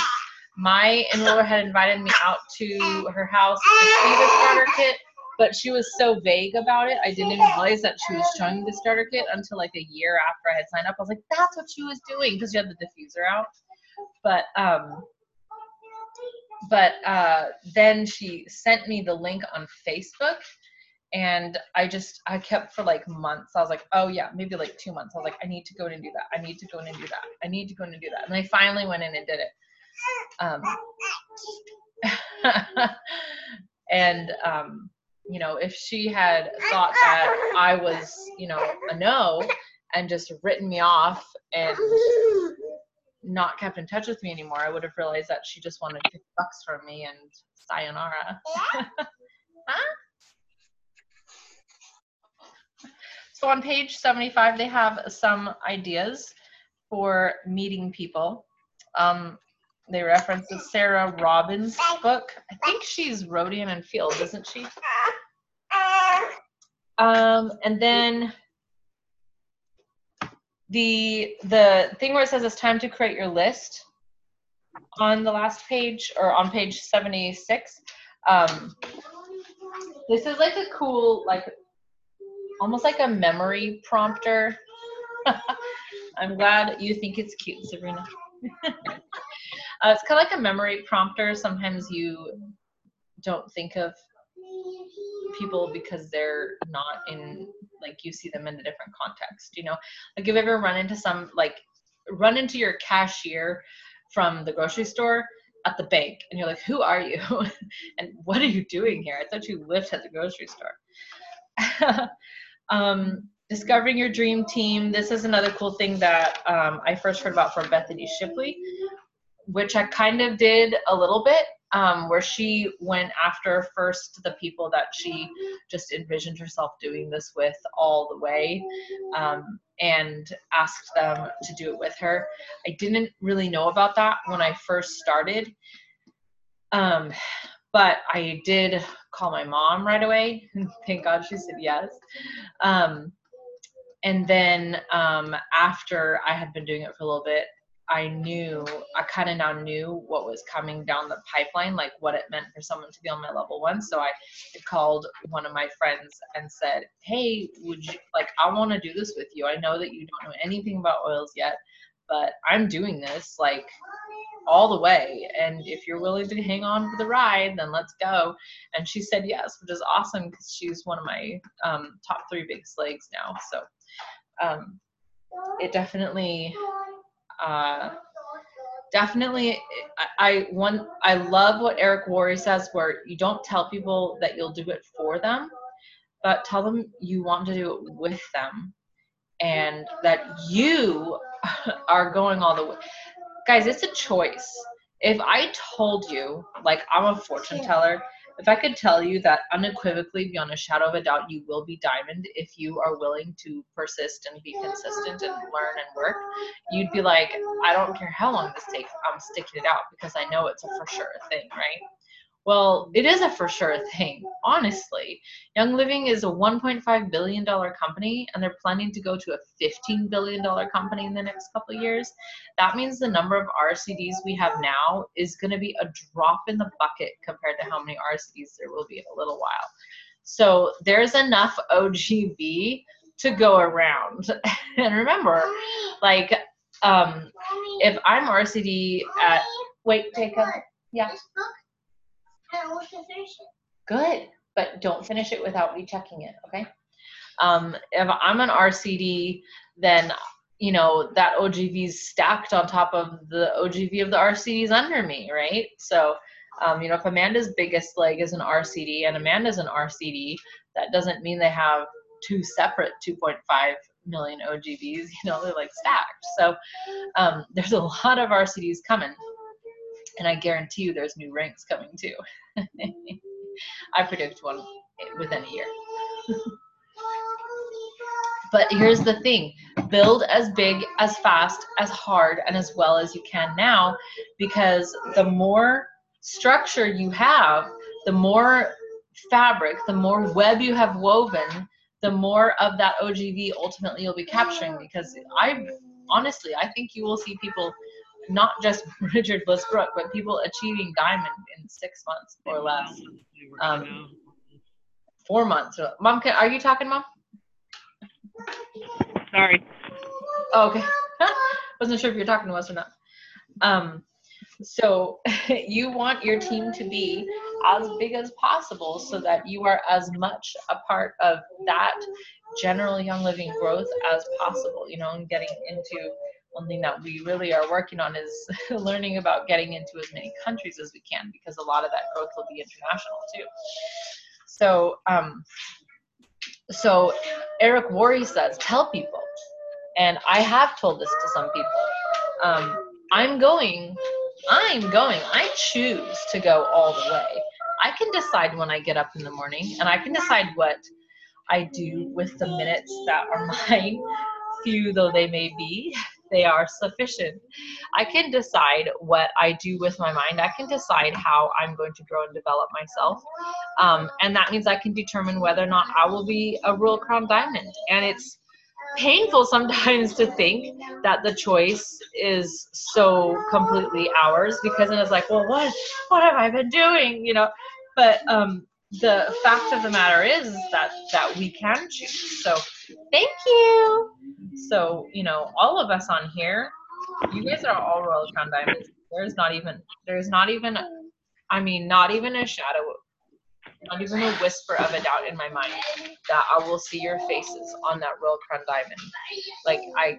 my in-law had invited me out to her house to see the starter kit, but she was so vague about it. I didn't even realize that she was showing the starter kit until like a year after I had signed up. I was like, that's what she was doing because she had the diffuser out. But um, but uh, then she sent me the link on Facebook and I just I kept for like months. I was like, oh yeah, maybe like two months. I was like, I need to go in and do that. I need to go in and do that. I need to go in and do that. And I finally went in and did it. Um, and um, you know, if she had thought that I was, you know, a no and just written me off and not kept in touch with me anymore, I would have realized that she just wanted 50 bucks from me and sayonara. huh? So on page 75, they have some ideas for meeting people. Um, they reference the Sarah Robbins book. I think she's Rodan and Field, isn't she? Um, and then the the thing where it says it's time to create your list on the last page or on page 76 um, this is like a cool like almost like a memory prompter i'm glad you think it's cute sabrina uh, it's kind of like a memory prompter. Sometimes you don't think of people because they're not in like you see them in a different context you know? Like if you ever run into some like run into your cashier from the grocery store at the bank and you're like who are you? And what are you doing here? I thought you lived at the grocery store. Um, discovering your dream team. This is another cool thing that um, i first heard about from bethany shipley which i kind of did a little bit um, where she went after first the people that she just envisioned herself doing this with all the way um, and asked them to do it with her. I didn't really know about that when I first started. Um, but I did call my mom right away. Thank God she said yes. Um, and then um, after I had been doing it for a little bit, I knew, I kind of now knew what was coming down the pipeline, like what it meant for someone to be on my level one. So I called one of my friends and said, Hey, would you, like, I want to do this with you. I know that you don't know anything about oils yet, but I'm doing this like all the way. And if you're willing to hang on for the ride, then let's go. And she said yes, which is awesome because she's one of my um, top three big slags now. So um, it definitely uh, definitely I, I one I love what Eric Worre says where you don't tell people that you'll do it for them, but tell them you want to do it with them and that you are going all the way. Guys, it's a choice. If I told you, like I'm a fortune teller, if I could tell you that unequivocally, beyond a shadow of a doubt, you will be diamond if you are willing to persist and be consistent and learn and work, you'd be like, I don't care how long this takes, I'm sticking it out because I know it's a for sure thing, right? Well, it is a for sure thing, honestly. Young Living is a $1.5 billion company, and they're planning to go to a $15 billion company in the next couple of years. That means the number of RCDs we have now is going to be a drop in the bucket compared to how many RCDs there will be in a little while. So there's enough OGV to go around. and remember, like, um, if I'm RCD at, wait, Jacob, yeah. I want to finish it. Good, but don't finish it without rechecking it, okay? Um, if I'm an RCD, then you know that OGV is stacked on top of the OGV of the RCDs under me, right? So, um, you know, if Amanda's biggest leg is an RCD and Amanda's an RCD, that doesn't mean they have two separate 2.5 million OGVs. You know, they're like stacked. So, um, there's a lot of RCDs coming and I guarantee you there's new ranks coming too. I predict one within a year. but here's the thing build as big, as fast, as hard, and as well as you can now because the more structure you have, the more fabric, the more web you have woven, the more of that OGV ultimately you'll be capturing because I honestly I think you will see people not just Richard Westbrook, but people achieving diamond in six months or less. Um, four months. Mom, can, are you talking, Mom? Sorry. Oh, okay. Wasn't sure if you're talking to us or not. Um, so you want your team to be as big as possible so that you are as much a part of that general young living growth as possible, you know, and getting into one thing that we really are working on is learning about getting into as many countries as we can because a lot of that growth will be international too. So, um, so Eric Worre says, tell people, and I have told this to some people. Um, I'm going, I'm going, I choose to go all the way. I can decide when I get up in the morning, and I can decide what I do with the minutes that are mine, few though they may be. They are sufficient. I can decide what I do with my mind. I can decide how I'm going to grow and develop myself. Um, and that means I can determine whether or not I will be a Royal Crown Diamond. And it's painful sometimes to think that the choice is so completely ours because then it's like, well, what, what have I been doing? You know, but um, the fact of the matter is that that we can choose. So thank you. So you know, all of us on here, you guys are all Royal Crown Diamonds. There's not even there's not even I mean not even a shadow not even a whisper of a doubt in my mind that I will see your faces on that Royal Crown Diamond. Like I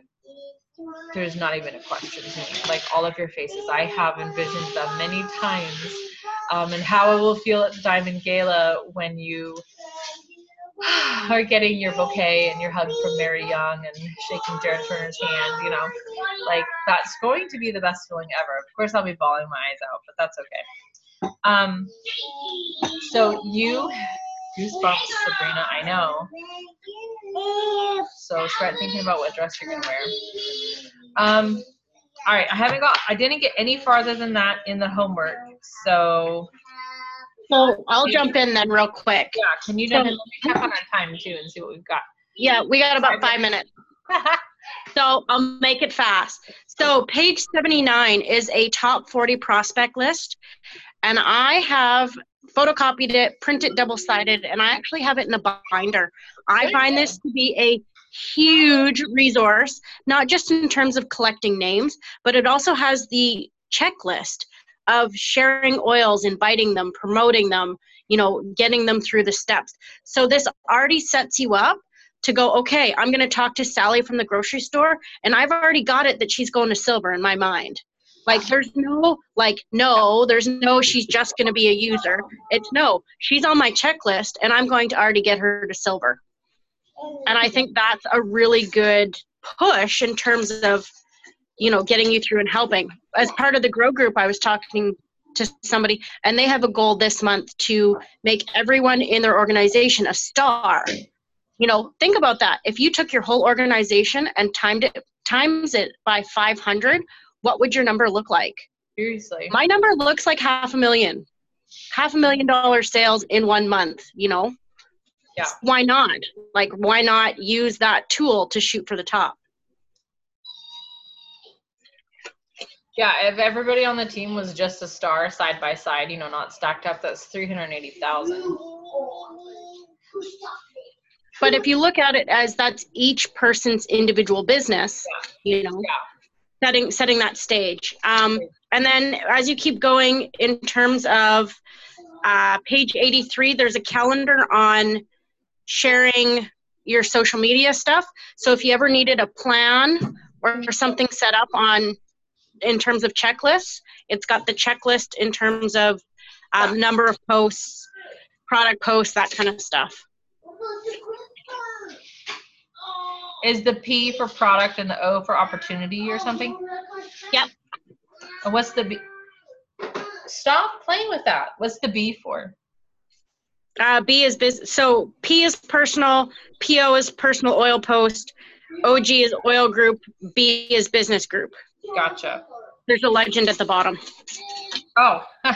there's not even a question to me. Like all of your faces. I have envisioned them many times um, and how it will feel at the Diamond Gala when you are getting your bouquet and your hug from Mary Young and shaking Jared Turner's hand, you know, like that's going to be the best feeling ever. Of course, I'll be bawling my eyes out, but that's okay. Um, so you, goosebumps, Sabrina, I know. So start thinking about what dress you're gonna wear. Um, all right, I haven't got, I didn't get any farther than that in the homework. So So I'll jump in then real quick. yeah, can you So- let me check on our time too and see what we've got. Yeah, we got about five minutes. So I'll make it fast. So page 79 is a top 40 prospect list. And I have photocopied it, printed double sided, and I actually have it in a binder. I find this to be a huge resource, not just in terms of collecting names, but it also has the checklist of sharing oils, inviting them, promoting them, you know, getting them through the steps. So this already sets you up to go, okay, I'm going to talk to Sally from the grocery store, and I've already got it that she's going to silver in my mind. Like, there's no, like, no, there's no, she's just going to be a user. It's no, she's on my checklist, and I'm going to already get her to silver. And I think that's a really good push in terms of, you know, getting you through and helping. As part of the Grow Group, I was talking to somebody, and they have a goal this month to make everyone in their organization a star you know think about that if you took your whole organization and timed it times it by 500 what would your number look like Seriously. my number looks like half a million half a million dollar sales in one month you know Yeah. why not like why not use that tool to shoot for the top Yeah, if everybody on the team was just a star side by side, you know, not stacked up, that's 380,000. but if you look at it as that's each person's individual business you know Yeah. setting setting that stage um, and then as you keep going in terms of uh, page 83 there's a calendar on sharing your social media stuff so if you ever needed a plan or something set up on in terms of checklists it's got the checklist in terms of uh, number of posts product posts that kind of stuff Is the P for product and the O for opportunity or something? Yep. And what's the B? Stop playing with that. What's the B for? Uh, B is business. So P is personal. PO is personal oil post. OG is oil group. B is business group. Gotcha. There's a legend at the bottom. Oh.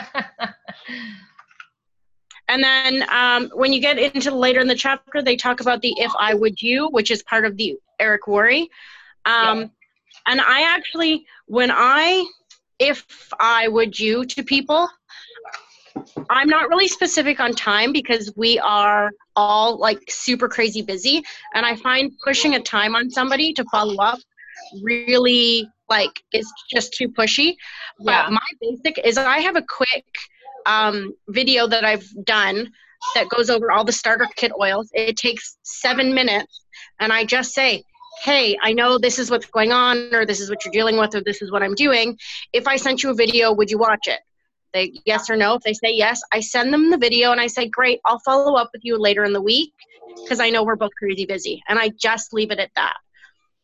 And then um, when you get into later in the chapter, they talk about the if I would you, which is part of the Eric Worre. Um, Yeah. And I actually, when I if I would you to people, I'm not really specific on time because we are all like super crazy busy. And I find pushing a time on somebody to follow up really like is just too pushy. But Yeah. my basic is I have a quick um, video that I've done that goes over all the starter kit oils. It takes seven minutes, and I just say, Hey, I know this is what's going on, or this is what you're dealing with, or this is what I'm doing. If I sent you a video, would you watch it? They yes or no. If they say yes, I send them the video and I say, Great, I'll follow up with you later in the week because I know we're both crazy busy. And I just leave it at that.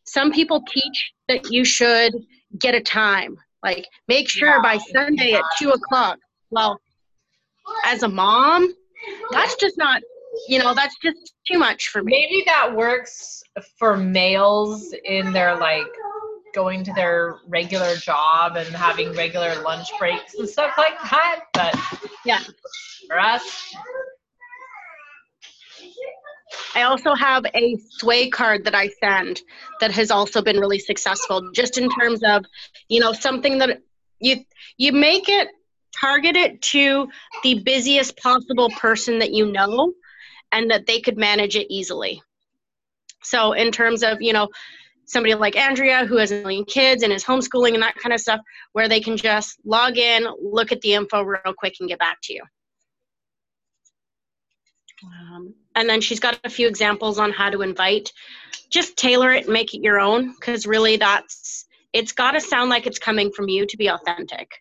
Some people teach that you should get a time. Like make sure by Sunday at two o'clock. Well, as a mom, that's just not, you know, that's just too much for me. Maybe that works for males in their like going to their regular job and having regular lunch breaks and stuff like that. But Yeah. for us, I also have a sway card that I send that has also been really successful just in terms of, you know, something that you you make it target it to the busiest possible person that you know and that they could manage it easily. So in terms of, you know, somebody like Andrea who has a million kids and is homeschooling and that kind of stuff where they can just log in, look at the info real quick and get back to you. Um, and then she's got a few examples on how to invite. Just tailor it and make it your own because really that's, it's got to sound like it's coming from you to be authentic.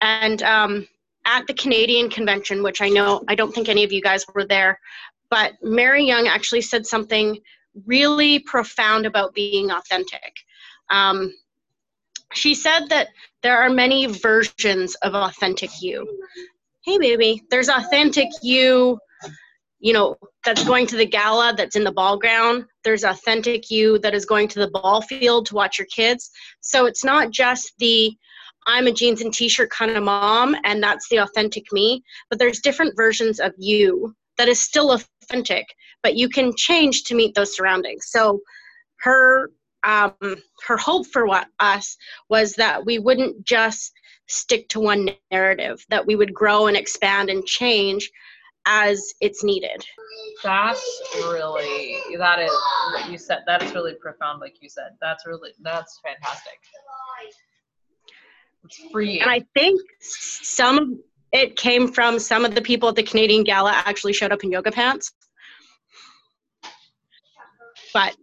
And um, at the Canadian convention, which I know, I don't think any of you guys were there, but Mary Young actually said something really profound about being authentic. Um, she said that there are many versions of authentic you. Hey baby there's authentic you you know that's going to the gala that's in the ball ground. There's authentic you that is going to the ball field to watch your kids. So it's not just the i'm a jeans and t-shirt kind of mom and that's the authentic me but there's different versions of you that is still authentic but you can change to meet those surroundings so her um, her hope for what us was that we wouldn't just stick to one narrative that we would grow and expand and change as it's needed that's really that is what you said. That is really profound, like you said. That's really that's fantastic. It's free. and i think some of it came from some of the people at the canadian gala actually showed up in yoga pants but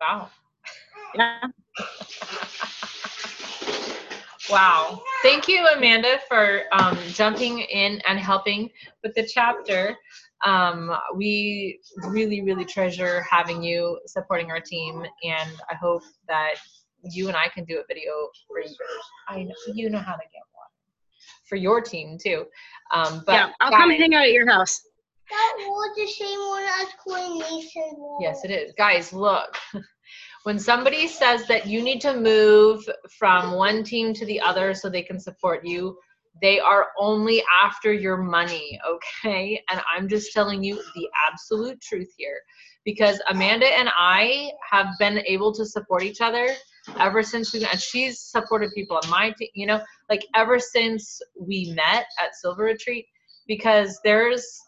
wow. yeah Wow. Thank you, Amanda, for um, jumping in and helping with the chapter. Um, we really, really treasure having you supporting our team, and I hope that you and I can do a video for you. I know you know how to get one for your team too. Um, but yeah i'll come hang out at your house That was the same one as coordination wall. Yes, it is. Guys, look. When somebody says that you need to move from one team to the other so they can support you, they are only after your money, okay? And I'm just telling you the absolute truth here because Amanda and I have been able to support each other ever since we and she's supported people on my team, you know, like ever since we met at Silver Retreat because there's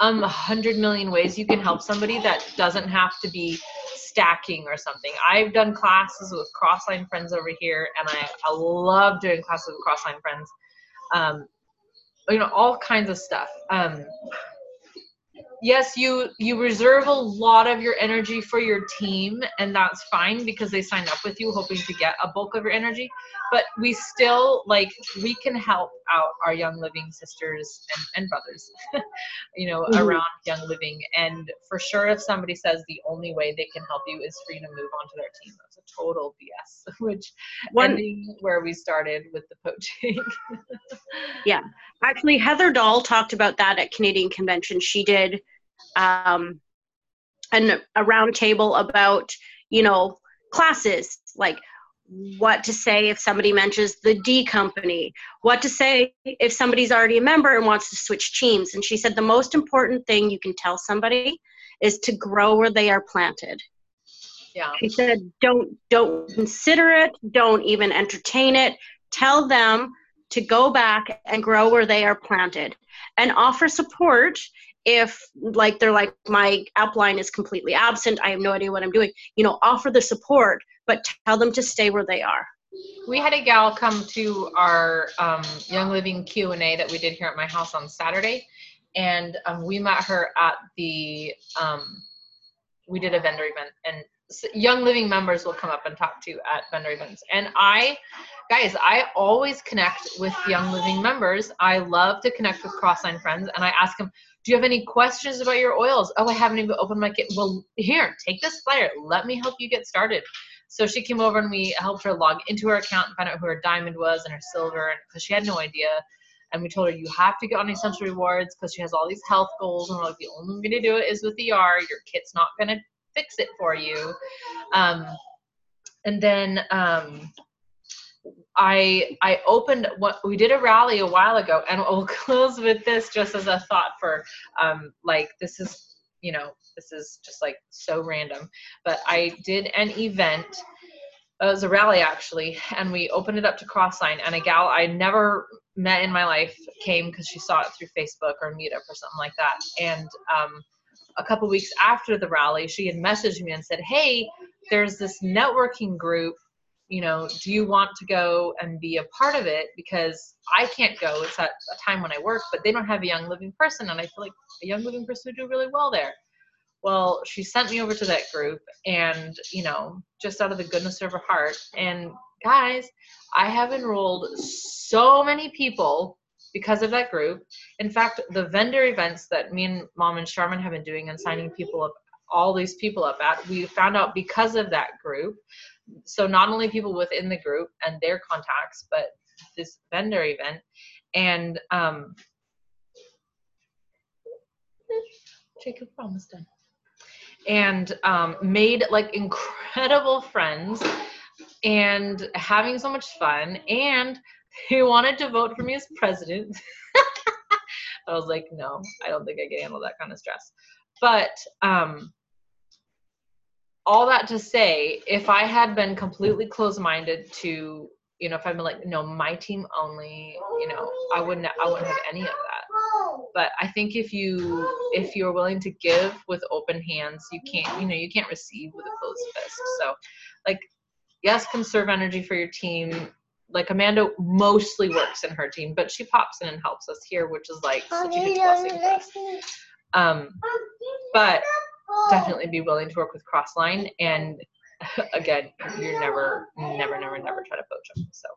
um a hundred million ways you can help somebody that doesn't have to be stacking or something. I've done classes with cross-line friends over here, and I, I love doing classes with cross-line friends. Um, you know, all kinds of stuff. Um, yes, you you reserve a lot of your energy for your team, and that's fine because they signed up with you hoping to get a bulk of your energy. But we still like we can help out our young living sisters and, and brothers, you know, Mhm. around young living. And for sure, if somebody says the only way they can help you is for you to move on to their team, that's a total BS. Which one where we started with the poaching. Yeah. Actually heather dahl talked about that at canadian convention she did um, an, a round table about you know classes like what to say if somebody mentions the d company what to say if somebody's already a member and wants to switch teams. And she said the most important thing you can tell somebody is to grow where they are planted. Yeah. she said don't don't consider it don't even entertain it. Tell them to go back and grow where they are planted and offer support if like they're like my upline is completely absent. I have no idea what i'm doing. You know offer the support but tell them to stay where they are. We had a gal come to our um, young living q&a that we did here at my house on saturday and um, we met her at the um, we did a vendor event and young living members will come up and talk to at vendor events. And i guys i always connect with young living members. I love to connect with cross crossline friends and i ask them do you have any questions about your oils? Oh i haven't even opened my kit. Well here take this flyer. Let me help you get started so she came over and we helped her log into her account and find out who her diamond was and her silver because she had no idea. And we told her you have to get on Essential Rewards because she has all these health goals. And we're like, the only way to do it is with ER. Your kit's not gonna fix it for you. Um, and then um, I I opened what we did a rally a while ago, and we'll close with this just as a thought for um, like this is you know this is just like so random, but I did an event. It was a rally actually, and we opened it up to Crossline, and a gal I never met in my life came because she saw it through Facebook or Meetup or something like that, and um, a couple weeks after the rally, she had messaged me and said, "Hey, there's this networking group you know, do you want to go and be a part of it? Because I can't go. It's at a time when I work, but they don't have a young living person, and I feel like a young living person would do really well there. Well, she sent me over to that group, and you know, just out of the goodness of her heart. And guys, I have enrolled so many people because of that group. In fact, the vendor events that me and mom and Sharman have been doing and signing people up, all these people up at, we found out because of that group so not only people within the group and their contacts, but this vendor event, and um, Jacob, almost done. And um, made like incredible friends and having so much fun. And he wanted to vote for me as president. I was like, no, I don't think I can handle that kind of stress. But um, all that to say, if I had been completely closed-minded to, you know, if I'd been like, no, my team only, you know, I wouldn't, I wouldn't have any of that. But I think if you, if you're willing to give with open hands, you can't, you know, you can't receive with a closed fist. So, like, yes, conserve energy for your team. Like Amanda mostly works in her team, but she pops in and helps us here, which is like such a huge blessing. Um, but definitely be willing to work with Crossline. And again, you're never, never, never, never try to poach them. So,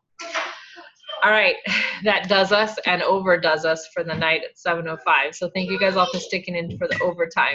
all right, that does us and overdoes us for the night at 7:05. So thank you guys all for sticking in for the overtime.